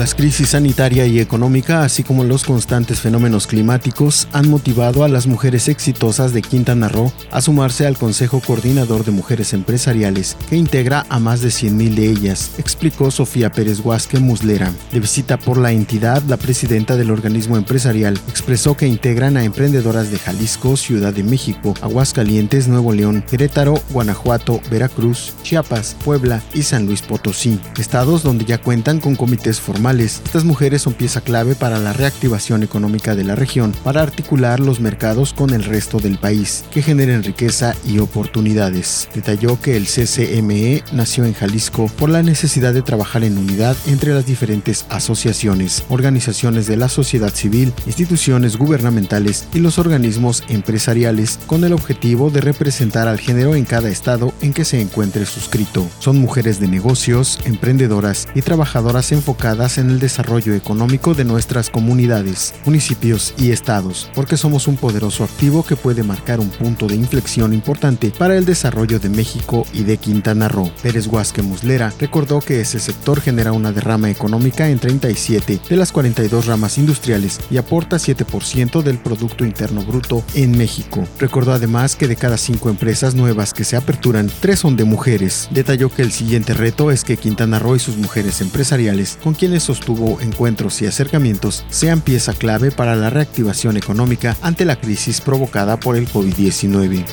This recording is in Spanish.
Las crisis sanitaria y económica, así como los constantes fenómenos climáticos, han motivado a las mujeres exitosas de Quintana Roo a sumarse al Consejo Coordinador de Mujeres Empresariales, que integra a más de 100.000 de ellas, explicó Sofía Pérez Huasque Muslera. De visita por la entidad, la presidenta del organismo empresarial expresó que integran a emprendedoras de Jalisco, Ciudad de México, Aguascalientes, Nuevo León, Querétaro, Guanajuato, Veracruz, Chiapas, Puebla y San Luis Potosí, estados donde ya cuentan con comités formales. Estas mujeres son pieza clave para la reactivación económica de la región, para articular los mercados con el resto del país, que generen riqueza y oportunidades. Detalló que el CCME nació en Jalisco por la necesidad de trabajar en unidad entre las diferentes asociaciones, organizaciones de la sociedad civil, instituciones gubernamentales y los organismos empresariales con el objetivo de representar al género en cada estado en que se encuentre suscrito. Son mujeres de negocios, emprendedoras y trabajadoras enfocadas en el desarrollo económico de nuestras comunidades, municipios y estados, porque somos un poderoso activo que puede marcar un punto de inflexión importante para el desarrollo de México y de Quintana Roo. Pérez Huasque Muslera recordó que ese sector genera una derrama económica en 37 de las 42 ramas industriales y aporta 7% del Producto Interno Bruto en México. Recordó además que de cada cinco empresas nuevas que se aperturan, tres son de mujeres. Detalló que el siguiente reto es que Quintana Roo y sus mujeres empresariales, con sostuvo encuentros y acercamientos, sean pieza clave para la reactivación económica ante la crisis provocada por el COVID-19.